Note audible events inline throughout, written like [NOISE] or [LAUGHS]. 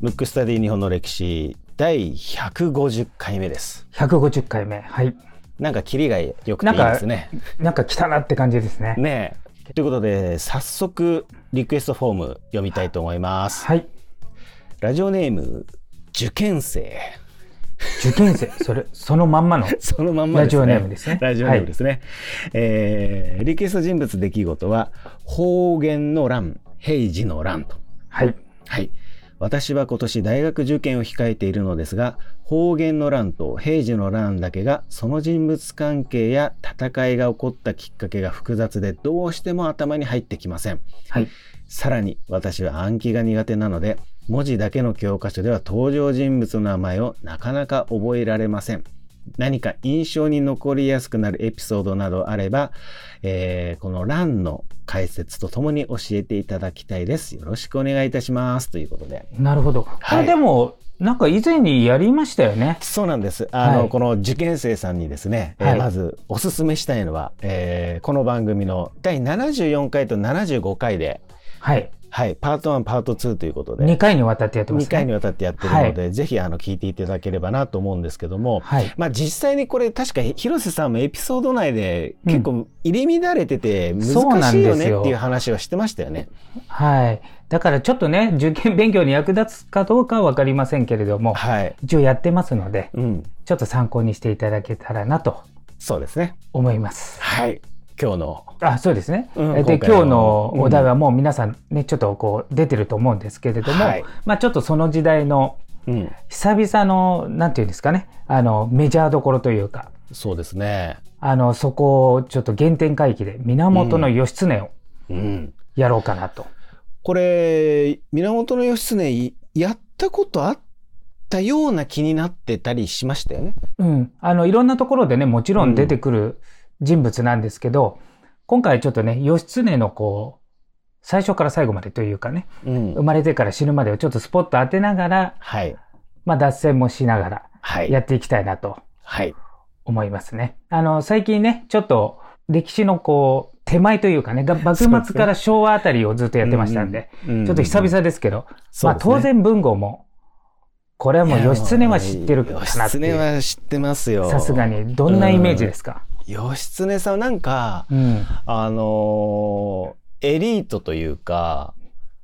ムックスタディ日本の歴史第150回目です。150回目。はい。なんかキリが良くていいですね。なんか来たなって感じですね。ねえ。ということで早速リクエストフォーム読みたいと思います。はい。ラジオネーム受験生。受験生、それ、そのまんまの。[LAUGHS] そのまんまね。ラジオネームですねラジオネームですね。えーリクエスト人物出来事は方言の乱、平時の乱と。はい。はい。私は今年大学受験を控えているのですが、方言の乱と平時の乱だけが、その人物関係や戦いが起こったきっかけが複雑で、どうしても頭に入ってきません。はい。さらに、私は暗記が苦手なので、文字だけの教科書では登場人物の名前をなかなか覚えられません。何か印象に残りやすくなるエピソードなどあれば、えーこの乱の解説とともに教えていただきたいです。よろしくお願いいたします。ということで。なるほど。こはいれでも、なんか以前にやりましたよね。そうなんです。あの、はいこの受験生さんにですね、えーはいまずおすすめしたいのは、えーこの番組の第74回と75回で、はい。はい、パート1、パート2ということで、2回にわたってやってます2ね。回にわたってやってるので、ぜひあの聞いていただければなと思うんですけども、はい。まあ実際にこれ確か広瀬さんもエピソード内で結構入り乱れててそう難しいよなんですよねっていう話はしてましたよね。はい。だからちょっとね、受験勉強に役立つかどうかはわかりませんけれども、はい。一応やってますので、うん。ちょっと参考にしていただけたらなとそうですね。思います。はい。今日の。あ、そうですね。うんえで、今日のお題はもう皆さんね、ちょっとこう出てると思うんですけれども、はいまあちょっとその時代のうん。久々の、なんていうんですかね、あの、メジャーどころというか、そうですね。あの、そこをちょっと原点回帰で、源義経をうん。やろうかなと。これ、源義経いやったことあったような気になってたりしましたよね。うん。あの、いろんなところでね、もちろん出てくる人物なんですけど、今回ちょっとね、義経のこう、最初から最後までというかね、うん生。まれてから死ぬまでをちょっとスポット当てながら、はい。まあ脱線もしながらはい。やっていきたいなとはい。思いますね。あの、最近ね、ちょっと歴史のこう、手前というかね、が幕末から昭和あたりをずっとやってましたんで、うんちょっと久々ですけど、まあ当然文豪も、これはもう義経は知ってるかなって義経。は知ってますよ。さすがに。どんなイメージですか？義経さんなんか、うん。あのーエリートというか、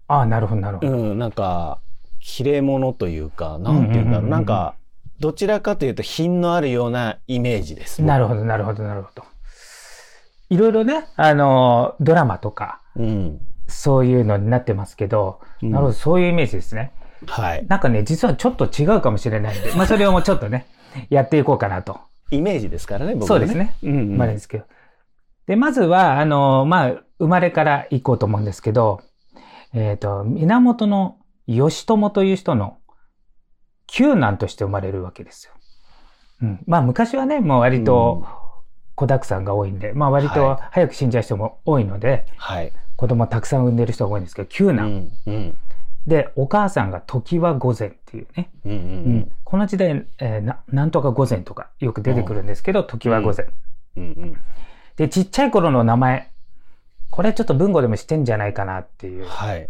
ああ、なるほど、なるほうど。ん、なんか、切れ者というか、なんて言うんだろう、なんか、どちらかというと品のあるようなイメージです。なるほど、なるほど、なるほど。いろいろね、あの、ドラマとか、うん。そういうのになってますけど、うんなるほど、そういうイメージですね。はい。なんかね、実はちょっと違うかもしれないんで、まあそれをもうちょっとね、やっていこうかなと。イメージですからね、僕そうですね。うん、うん。まあですけど。で、まずは、あの、まあ、生まれから行こうと思うんですけど、えっ、と、源の義朝という人の九男として生まれるわけですよ。うん。まあ、昔はね、もう割と子沢山が多いんで、まあ割とは早く死んじゃう人も多いので、はい。子供たくさん産んでる人が多いんですけど、九男。うん。うん。で、お母さんが時は御前っていうね。うん。うんうん。この時代、えーな、なんとか御前とかよく出てくるんですけど、時は御前。うん。うん。で、ちっちゃい頃の名前。これちょっと文語でも知ってんじゃないかなっていう。はい。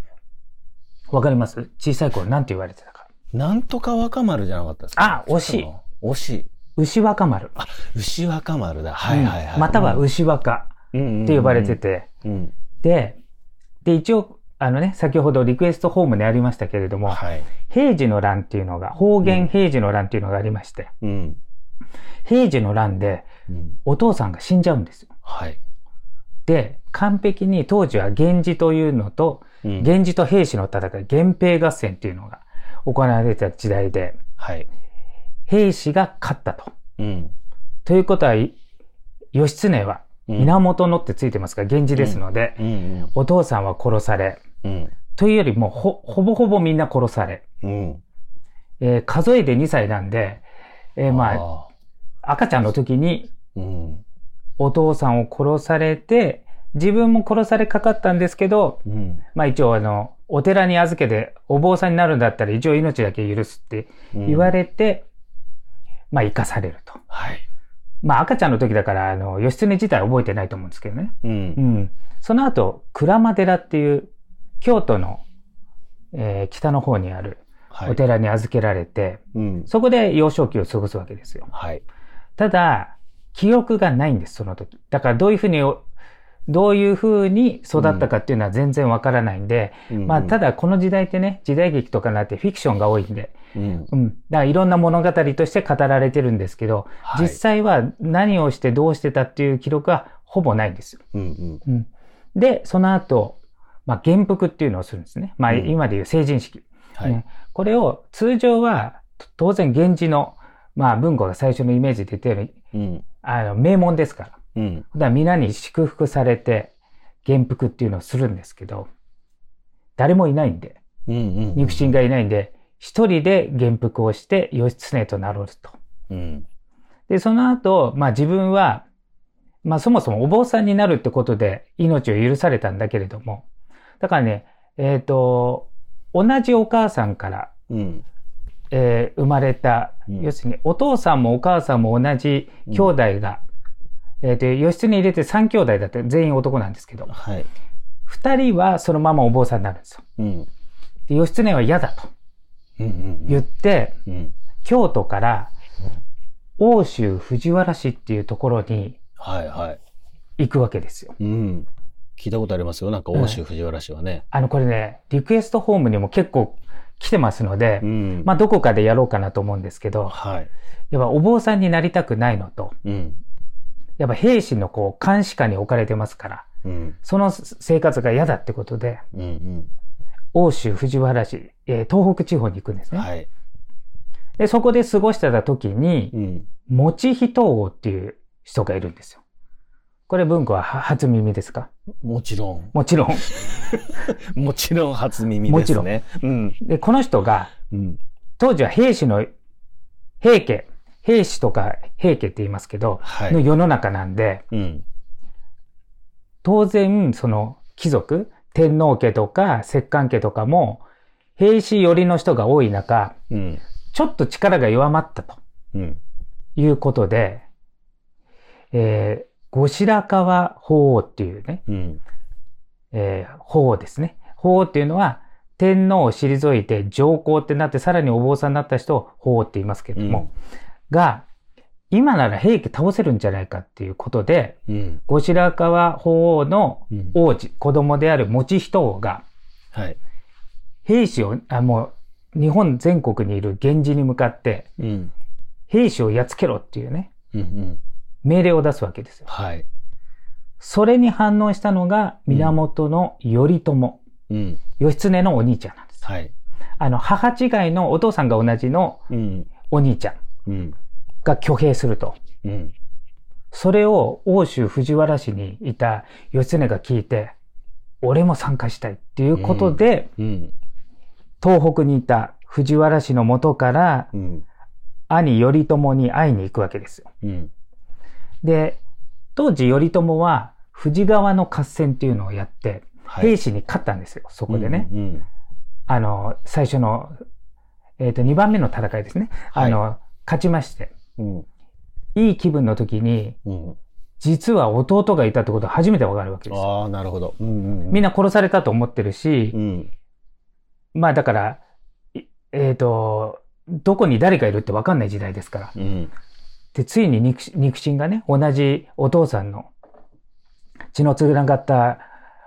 わかります？小さい頃なんて言われてたか？なんとか若丸じゃなかったですか？あ、惜しい。。惜しい。牛若丸。牛若丸だ。はいはいはい。うんまたは牛若っって呼ばれて。て。うん。で、で、一応、あのね、先ほどリクエストホームでありましたけれども、はい。平治の乱っていうのが、方言平治の乱っていうのがありまして、うん。平治の乱でうん。お父さんが死んじゃうんですよ。はい。で、完璧に当時は源氏というのと、うん源氏と平氏の戦い、源平合戦っていうのが行われてた時代で、はい。平氏が勝ったと。うん。ということは、い義経はうん源のってついてますが、源氏ですので、うん。お父さんは殺され、うん。というよりもほ、ほぼほぼみんな殺され、うん。えー数えで2歳なんで、えーまあ、あ赤ちゃんの時にー。うん。お父さんを殺されて、自分も殺されかかったんですけど、うん。まあ一応あの、お寺に預けてお坊さんになるんだったら一応命だけ許すって言われて、まあ生かされると。はい。まあ赤ちゃんの時だから、あの、義経自体覚えてないと思うんですけどね。う。うんん。その後、鞍馬寺っていう、京都の、えー北の方にあるはい。お寺に預けられて、うん。そこで幼少期を過ごすわけですよ。はい。ただ、記憶がないんです、その時。だからどういうふうに、どういうふうに育ったかっていうのは全然わからないんで、まあ、ただ、だこの時代ってね、時代劇とかになってフィクションが多いんで、うん。うん。だからいろんな物語として語られてるんですけど、はい実際は何をしてどうしてたっていう記録はほぼないんですよ。うんうん。うん。で、その後、まあ、元服っていうのをするんですね。まあ、うん今でいう成人式。はいね。これを通常は、当然源氏の、まあ、文庫が最初のイメージで言ったように、うん。あの、名門ですから。うん。だから皆に祝福されて、元服っていうのをするんですけど、誰もいないんで、うんうん。肉親がいないんで、一人で元服をして義経となろうと。うん。で、その後、まあ自分は、まあそもそもお坊さんになるってことで命を許されたんだけれども、だからね、えっ、と、同じお母さんから、うん。えー生まれた、うん要するにお父さんもお母さんも同じ兄弟が、えっ、と、義経入れて3兄弟だって全員男なんですけど、はい。2人はそのままお坊さんになるんですよ。うん。で、義経は嫌だとうんうん。言って、うん。京都から欧州藤原市っていうところにはいはい。行くわけですよ。うん。聞いたことありますよ。なんか、欧州藤原氏はね。あの、これね、リクエストホームにも結構来てますので、うん。まあ、どこかでやろうかなと思うんですけど、はい。やっぱお坊さんになりたくないのと、うん。やっぱ兵士のこう、監視下に置かれてますから、うん。その生活が嫌だってことで、うんうん。欧州藤原市、えー東北地方に行くんですね。はい。で、そこで過ごしてた時に、うん。持ち人王っていう人がいるんですよ。これ文庫はは初耳ですか？もちろん。もちろん。[LAUGHS] もちろん初耳ですね。うん。で、この人が、うん。当時は兵士の、平家、兵士とか平家って言いますけど、はい。の世の中なんで、うん。当然、その貴族、天皇家とか摂関家とかも、兵士寄りの人が多い中、うん。ちょっと力が弱まったとうん。いうことで、えー、後白河法皇っていうね、うん。えー、法皇ですね。法皇っていうのは、天皇を退いて上皇ってなって、さらにお坊さんになった人を法皇って言いますけれども、が、今なら平家倒せるんじゃないかっていうことで、うん。後白河法皇のうん。王子、子供である持人王が、はい。兵士を、あ、もう、日本全国にいる源氏に向かって、うん。兵士をやっつけろっていうね、うん。うん。命令を出すわけですよ。はい。それに反応したのが、源頼朝、うん。義経のお兄ちゃんなんです。はい。あの、母違いのお父さんが同じのうん。お兄ちゃんうん。が挙兵すると。うん。それを欧州藤原氏にいた義経が聞いて、俺も参加したいっていうことで、うん。東北にいた藤原氏の元からうん。兄頼朝に会いに行くわけですよ。うん。で、当時頼朝は藤川の合戦っていうのをやって、はい。兵士に勝ったんですよ、そこでね。うん。あの、最初の、えっ、と、2番目の戦いですね。はいあの、勝ちまして、うん。いい気分の時に、うん。実実は弟がいたってことが初めてわかるわけですよ。ああ、なるほど。うんうん。みんな殺されたと思ってるしう、ん。まあだから、いえっ、と、どこに誰がいるってわかんない時代ですから。うん。で、ついに肉肉親がね、同じお父さんの血のつながった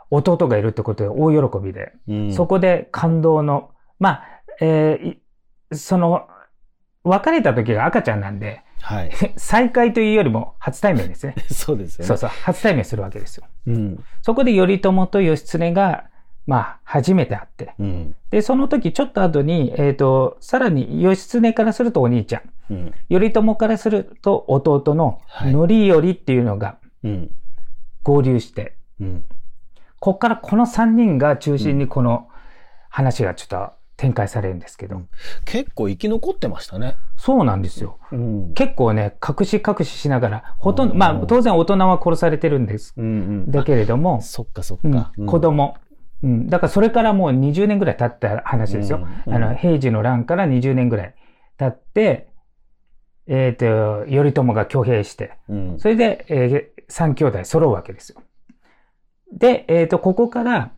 弟がいるってことで大喜びで、うん。そこで感動の、まあ、えーいその、別れた時が赤ちゃんなんで、はい。[LAUGHS] 再会というよりも初対面ですね。[LAUGHS] そうですよね。そうそう、初対面するわけですよ。うん。そこで頼朝と義経が、まあ、初めて会って。うん。で、その時ちょっと後に、えっ、と、さらに義経からするとお兄ちゃん、うん。頼朝からすると弟のはい則頼っていうのがうん。合流して、うん。こっからこの3人が中心にこの話がちょっと展開されるんですけど、結構生き残ってましたね。そうなんですよ。うん。結構ね、隠し隠ししながら、ほとんど、うんまあ当然大人は殺されてるんです。うんうん。だけれどもあ、そっかそっうんか。子供。うん。だからそれからもう20年ぐらい経った話ですよ。うんあの、平治の乱から20年ぐらい経って、えっ、と、頼朝が挙兵して、うん。それで、えー三兄弟揃うわけですよ。で、えっ、と、ここから、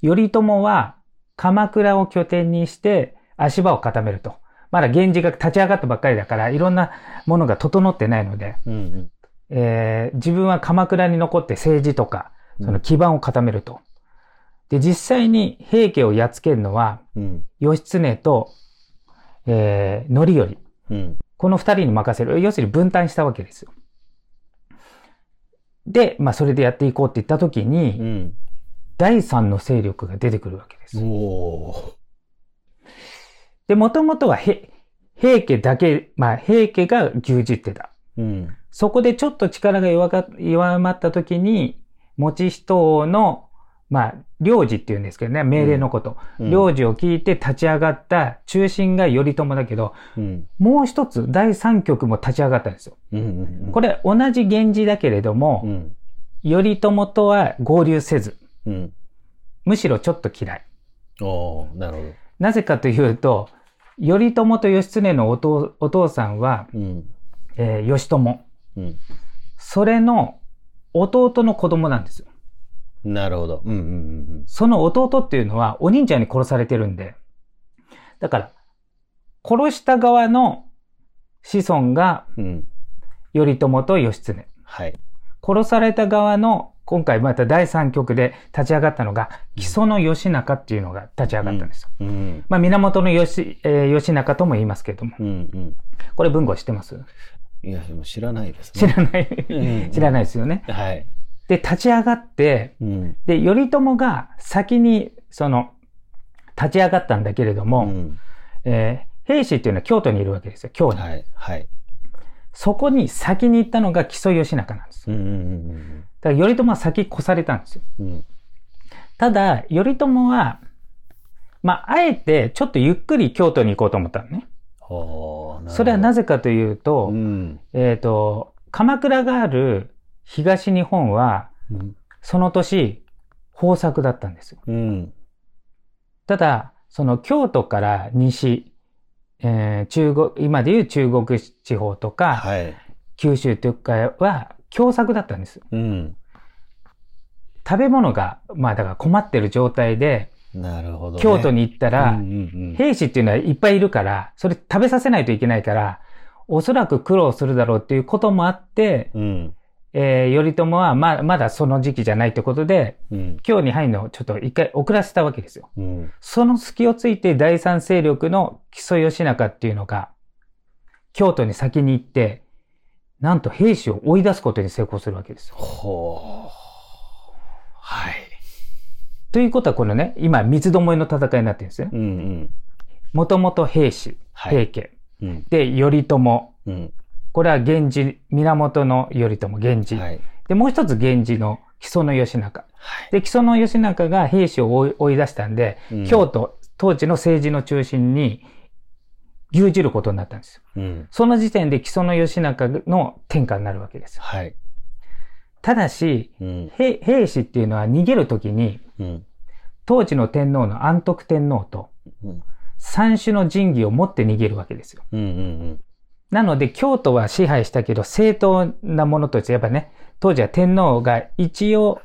頼朝は鎌倉を拠点にして足場を固めると。まだ源氏が立ち上がったばっかりだから、いろんなものが整ってないので、うん。えー自分は鎌倉に残って政治とか、その基盤を固めると。で、実際に平家をやっつけるのは、うん。義経と、えー、範頼。うん。この二人に任せる。要するに分担したわけですよ。で、まあそれでやっていこうって言った時に、うん。第三の勢力が出てくるわけです。で、もともとはへ平家だけ、まあ平家が牛耳ってた。うん。そこでちょっと力が弱まった時に、持人王の、まあ、領事って言うんですけどね、命令のこと。うん領事を聞いて立ち上がった中心が頼朝だけど、うん。もう一つ第三局も立ち上がったんですよ。うん。うん。これ同じ源氏だけれども、うん。頼朝とは合流せず、うん。むしろちょっと嫌い。おー、なるほど。なぜかというと、頼朝と義経のお父お父さんは、うん。えー義朝。うん。それの弟の子供なんですよ。なるほど。うん。うん。その弟っていうのはお兄ちゃんに殺されてるんで、だから、殺した側の子孫がうん。うん。頼朝と義経。はい。殺された側の、今回また第三局で立ち上がったのが、木曽の義仲っていうのが立ち上がったんですよ。うん。まあ、源の義、えー義仲とも言いますけれども。うん。うん。これ文語知ってます？いや、知らないです知ね。らない、うん [LAUGHS] 知らないですよね。はい。で、立ち上がって、うん。で、頼朝が先に、その、立ち上がったんだけれども、うん。えー兵士っていうのは京都にいるわけですよ、京に。はい。はい。そこに先に行ったのが木曽義仲なんです。うん。うん。だから頼朝は先越されたんですよ。うん。ただ、頼朝は、まあ、あえてちょっとゆっくり京都に行こうと思ったのね。それはなぜぜかというと、うん。えっ、と、鎌倉がある東日本は、うん。その年、豊作だったんですよ。うん。ただ、その京都から西、えー中国、今でいう中国地方とか、はい。九州とかは凶作だったんですよ。うん。食べ物が、まあだから困ってる状態で、なるほどね。京都に行ったら、うんうん兵士っていうのはいっぱいいるから、それ食べさせないといけないから、おそらく苦労するだろうっていうこともあって、うん。うん。えー頼朝はままだその時期じゃないってことで、うん。京に入るのをちょっと一回遅らせたわけですよ。うん。その隙をついて第三勢力の木曽義仲っていうのが、京都に先に行って、なんと兵士を追い出すことに成功するわけですよ。ほう。はい。ということはこのね、今三つどもえの戦いになってるんですね。うんうん。もともと兵士、はい平家。うん。で、頼朝。うん。これは源氏、源の頼朝、源氏。はい。で、もう一つ源氏の木曽の義仲。はい。で、木曽の義仲が兵士を追い出したんで、うん京都、当時の政治の中心に牛耳ることになったんですよ。うん。その時点で木曽の義仲の天下になるわけですよ。はい。ただし、うん。兵兵士っていうのは逃げるときに、うん。当時の天皇の安徳天皇とうん。三種の神器を持って逃げるわけですよ。うんうんなので、京都は支配したけど、正当なものとして、やっぱね、当時は天皇が一応、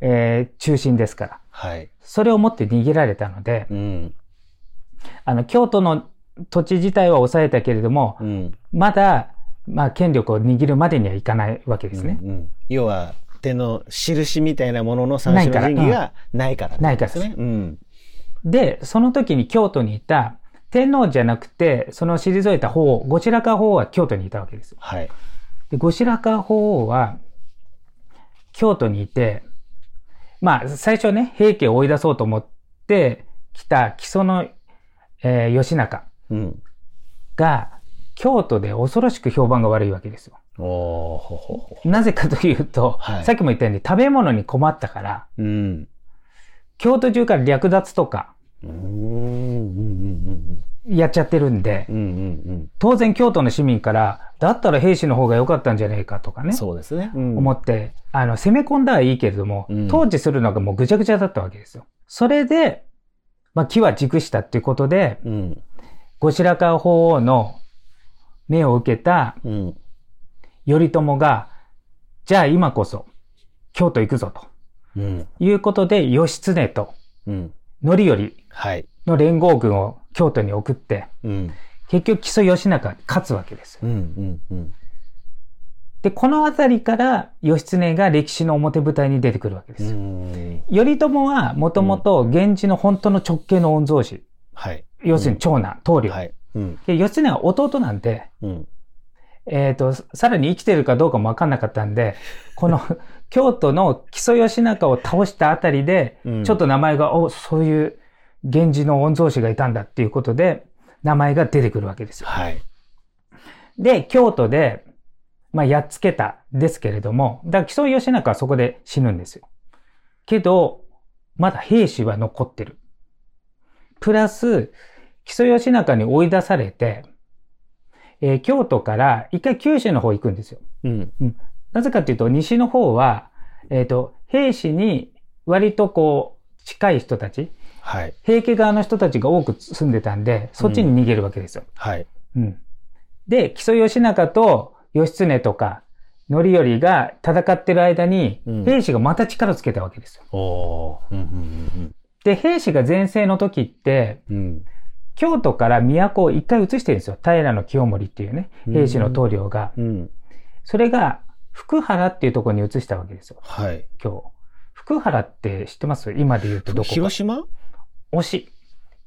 えー中心ですから、はい。それを持って逃げられたので、うん。あの、京都の土地自体は抑えたけれども、うん。まだ、まあ、権力を握るまでにはいかないわけですね。うんうん要は、手の印みたいなものの三種の神器がないからないからですね。うん。で、その時に京都にいた、天皇じゃなくて、その退いた法皇、後白河法皇は京都にいたわけです。はい。で、後白河法皇は、京都にいて、まあ、最初ね、平家を追い出そうと思って来た木曽の、えー義仲うん。が、京都で恐ろしく評判が悪いわけですよ。なぜかというと、はいさっきも言ったように食べ物に困ったから、うん。京都中から略奪とかやっちゃってるんでうん。う、んうん当然京都の市民から、だったら兵士の方が良かったんじゃねえかとかうん。ね、そうですね。うん思って、あの、攻め込んだはいいけれども、うん統治するのがもうぐちゃぐちゃだったわけですよ。それで、まあ、木は熟したっていうことで、うん。後白河法皇の命を受けたうん。頼朝が、じゃあ今こそ京都行くぞとうん。いうことで、義経とうん。範頼はい。の連合軍を京都に送って、うん。結局木曽義仲が勝つわけですよ。うん。うん。うん。で、このあたりから義経が歴史の表舞台に出てくるわけでうす。頼朝はもともと源氏の本当の直系の御曹司、はい。要するに長男、棟梁。はい。うん。で義経は弟なんで、うん。えっ、と、さらに生きてるかどうかもわかんなかったんで、[LAUGHS] この京都の木曽義仲を倒したあたりで、うんちょっと名前が、お、そういう源氏の御曹司がいたんだっていうことで、名前が出てくるわけですよ。はい。で、京都で、まあ、やっつけたですけれども、だから木曽義仲はそこで死ぬんですよ。けど、まだ兵士は残ってる。プラス、木曽義仲に追い出されて、えー京都から一回九州の方行くんですよ。うん。なぜかというと、西の方は、えっ、と、兵士に割とこう、近い人たち、はい。平家側の人たちが多く住んでたんで、そっちに逃げるわけですよ。はい。うん。で、木曽義仲と義経とか、範頼が戦ってる間にうん、兵士がまた力つけたわけですよ。うん。うん。で、兵士が前世の時って、うん。うん。京都から都を一回移してるんですよ。平清盛っていうね、兵士の棟梁が。うん。それが、福原っていうところに移したわけですよ。はい。今日。福原って知ってます？今で言うとどこか。広島？推し。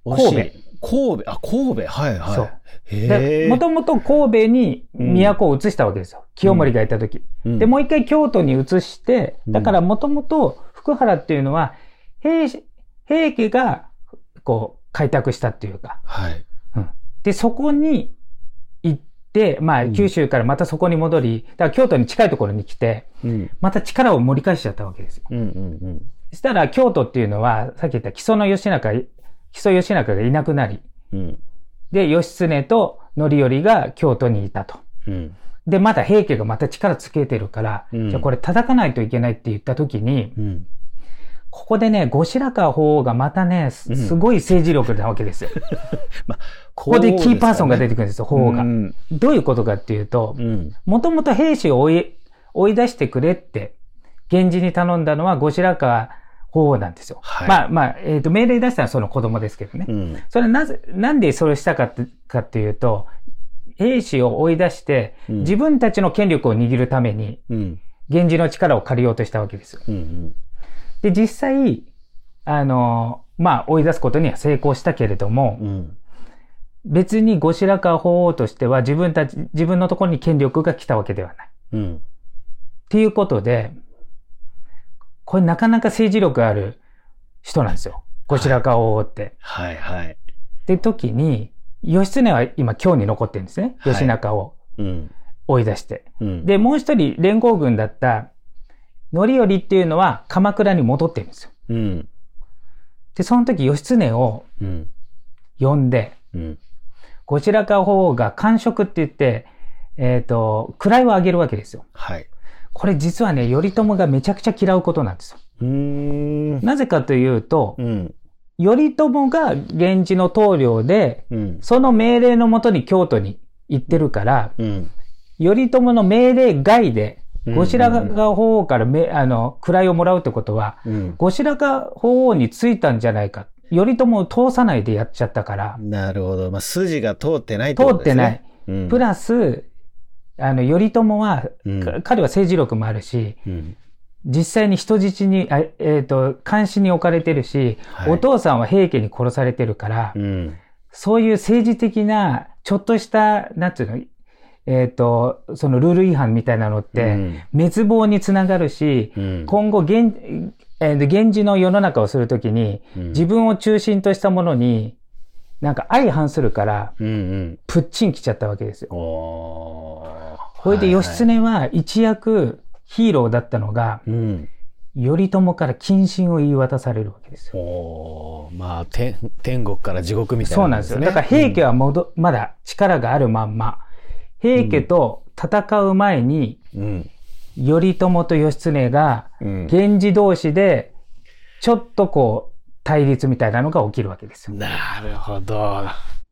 神神神戸。あ、神戸。はいはい。そう。もともと神戸に都を移したわけですよ。清盛がいた時。うんで、もう一回京都に移して、だからもともと福原っていうのは、平氏、平家が、こう、開拓したっていうか、はい。で、そこに行って、まあ、うん九州からまたそこに戻り、だから京都に近いところに来て、うん。また力を盛り返しちゃったわけですよ。うん。うん。そしたら、京都っていうのは、さっき言った木曽の義仲、木曽義仲がいなくなり、うん。で、義経と範頼が京都にいたと。うん。で、まだ平家がまた力つけてるから、うんじゃあこれ叩かないといけないって言った時に、うん。ここでね、後白河法皇がまたね、すごい政治力なわけですよ。[LAUGHS] こここでキーパーソンが出てくるんですよ、法皇が。うん。どういうことかっていうとう、ん。もともと兵士を追い、追い出してくれって、源氏に頼んだのは後白河法皇なんですよ。はいまあまあ、えっ、と、命令出したのはその子供ですけどね。うん。それはなぜ、なんでそれをしたかって、かっていうと、兵士を追い出して、うん自分たちの権力を握るために、うん。源氏の力を借りようとしたわけですよ。うん。で、実際、あの、まあ、追い出すことには成功したけれども、うん。別に後白河法皇としては自分たち、自分のところに権力が来たわけではない。うん。っていうことで、これなかなか政治力ある人なんですよ。後白河法皇って。はいはい。って時に、義経は今京に残ってるんですね。はい義仲をうん。追い出して。うん。で、もう一人連合軍だった範頼っていうのは鎌倉に戻ってるんですよ。うん。で、その時義経をうん。呼んで、うん。後白河法皇が官職って言って、えっ、と、位を上げるわけですよ。はい。これ実はね、頼朝がめちゃくちゃ嫌うことなんですよ。なぜかというと、うん。頼朝が源氏の棟梁で、うん。その命令のもとに京都に行ってるから、うん。頼朝の命令外で、うん後白河法皇からめ、あの、位をもらうってことは、うん。後白河法皇についたんじゃないか。頼朝を通さないでやっちゃったから、なるほど。まあ、筋が通ってないってことですね。通ってない。うん。プラス、あの、頼朝は、うんか彼は政治力もあるし、うん。実際に人質に、あえっ、と、監視に置かれてるし、はいお父さんは平家に殺されてるから、うん。そういう政治的な、ちょっとした、なんていうの、えっ、と、そのルール違反みたいなのって、うん滅亡につながるし、うん。今後、現、えーで源氏の世の中をするときに、うん自分を中心としたものに、なんか相反するから、うんうん。プッチン来ちゃったわけですよ。これで義経は一躍ヒーローだったのが、うん。頼朝から謹慎を言い渡されるわけですよ。まあ、天、天国から地獄みたいな、そうなんですよ。だから平家はもど、まだ力があるまんま、平家と戦う前に、うん。頼朝と義経が、うん。源氏同士で、ちょっとこう、対立みたいなのが起きるわけですよ。なるほど。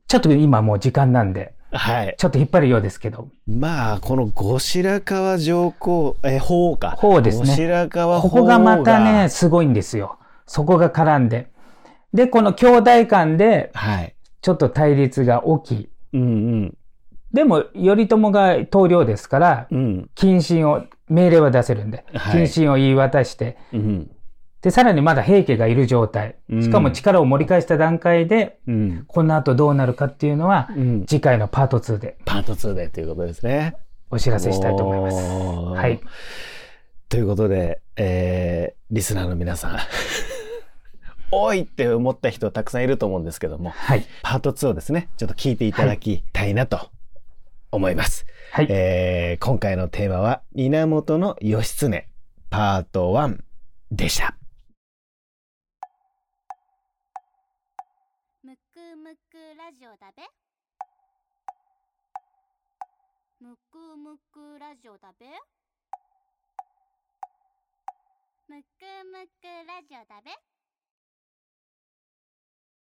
ちょっと今もう時間なんで、はい。ちょっと引っ張るようですけど。まあ、この後白河上皇、え、法皇か。法ですね後白河法ここがまたね、、すごいんですよ。そこが絡んで。で、この兄弟間で、はい。ちょっと対立が起き、うんうん。でも、頼朝が棟梁ですから、うん。謹慎を、命令は出せるんで、はい謹慎を言い渡して、うん。で、さらにまだ平家がいる状態。しかも力を盛り返した段階で、うん。この後どうなるかっていうのは、うん。次回のパート2でパート2でということですね。お知らせしたいと思います。はい。ということで、えー、リスナーの皆さん、[LAUGHS] 多いって思った人たくさんいると思うんですけども、はい。パート2をですね、ちょっと聞いていただきたいなと思います。はい。えー今回のテーマは、源義経、パート1でした。ラジオだべ？むくむくラジオだべ？むくむくラジオだべ？